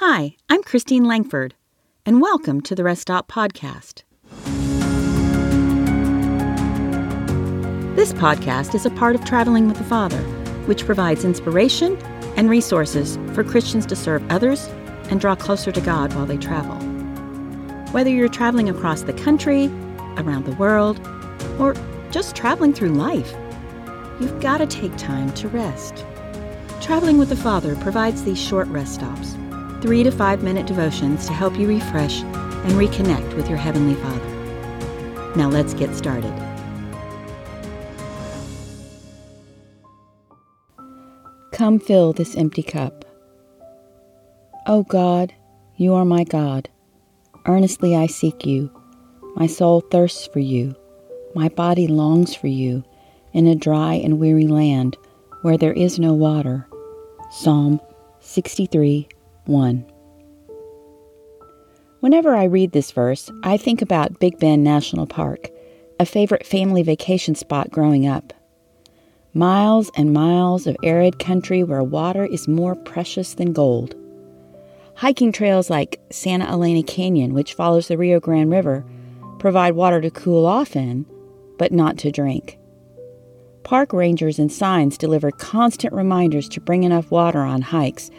Hi, I'm Christine Langford, and welcome to the Rest Stop Podcast. This podcast is a part of Traveling with the Father, which provides inspiration and resources for Christians to serve others and draw closer to God while they travel. Whether you're traveling across the country, around the world, or just traveling through life, you've got to take time to rest. Traveling with the Father provides these short rest stops, three to five minute devotions to help you refresh and reconnect with your Heavenly Father. Now let's get started. Come fill this empty cup. O God, you are my God. Earnestly I seek you. My soul thirsts for you. My body longs for you in a dry and weary land where there is no water. Psalm 63 1. Whenever I read this verse, I think about Big Bend National Park, a favorite family vacation spot growing up. Miles and miles of arid country where water is more precious than gold. Hiking trails like Santa Elena Canyon, which follows the Rio Grande River, provide water to cool off in, but not to drink. Park rangers and signs deliver constant reminders to bring enough water on hikes,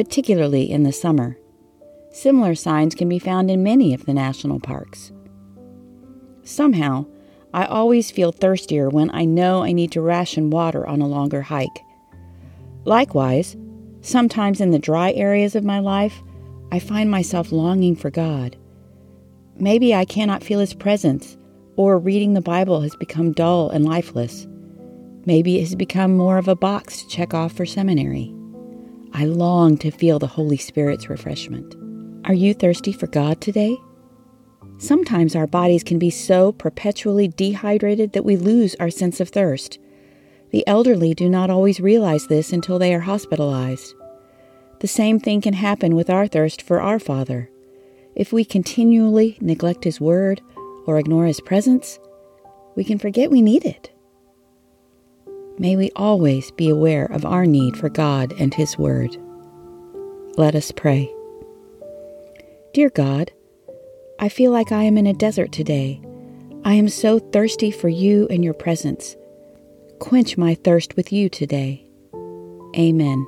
particularly in the summer. Similar signs can be found in many of the national parks. Somehow, I always feel thirstier when I know I need to ration water on a longer hike. Likewise, sometimes in the dry areas of my life, I find myself longing for God. Maybe I cannot feel His presence, or reading the Bible has become dull and lifeless. Maybe it has become more of a box to check off for seminary. I long to feel the Holy Spirit's refreshment. Are you thirsty for God today? Sometimes our bodies can be so perpetually dehydrated that we lose our sense of thirst. The elderly do not always realize this until they are hospitalized. The same thing can happen with our thirst for our Father. If we continually neglect His Word or ignore His presence, we can forget we need it. May we always be aware of our need for God and His Word. Let us pray. Dear God, I feel like I am in a desert today. I am so thirsty for you and your presence. Quench my thirst with you today. Amen.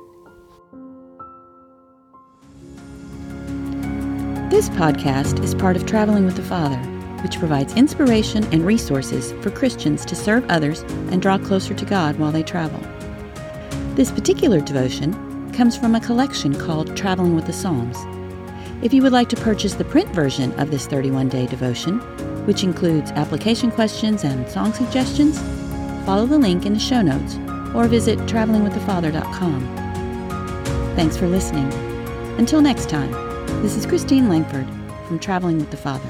This podcast is part of Traveling with the Father, which provides inspiration and resources for Christians to serve others and draw closer to God while they travel. This particular devotion comes from a collection called Traveling with the Psalms. If you would like to purchase the print version of this 31 day devotion, which includes application questions and song suggestions, follow the link in the show notes or visit travelingwiththefather.com. Thanks for listening. Until next time, this is Christine Langford from Traveling with the Father.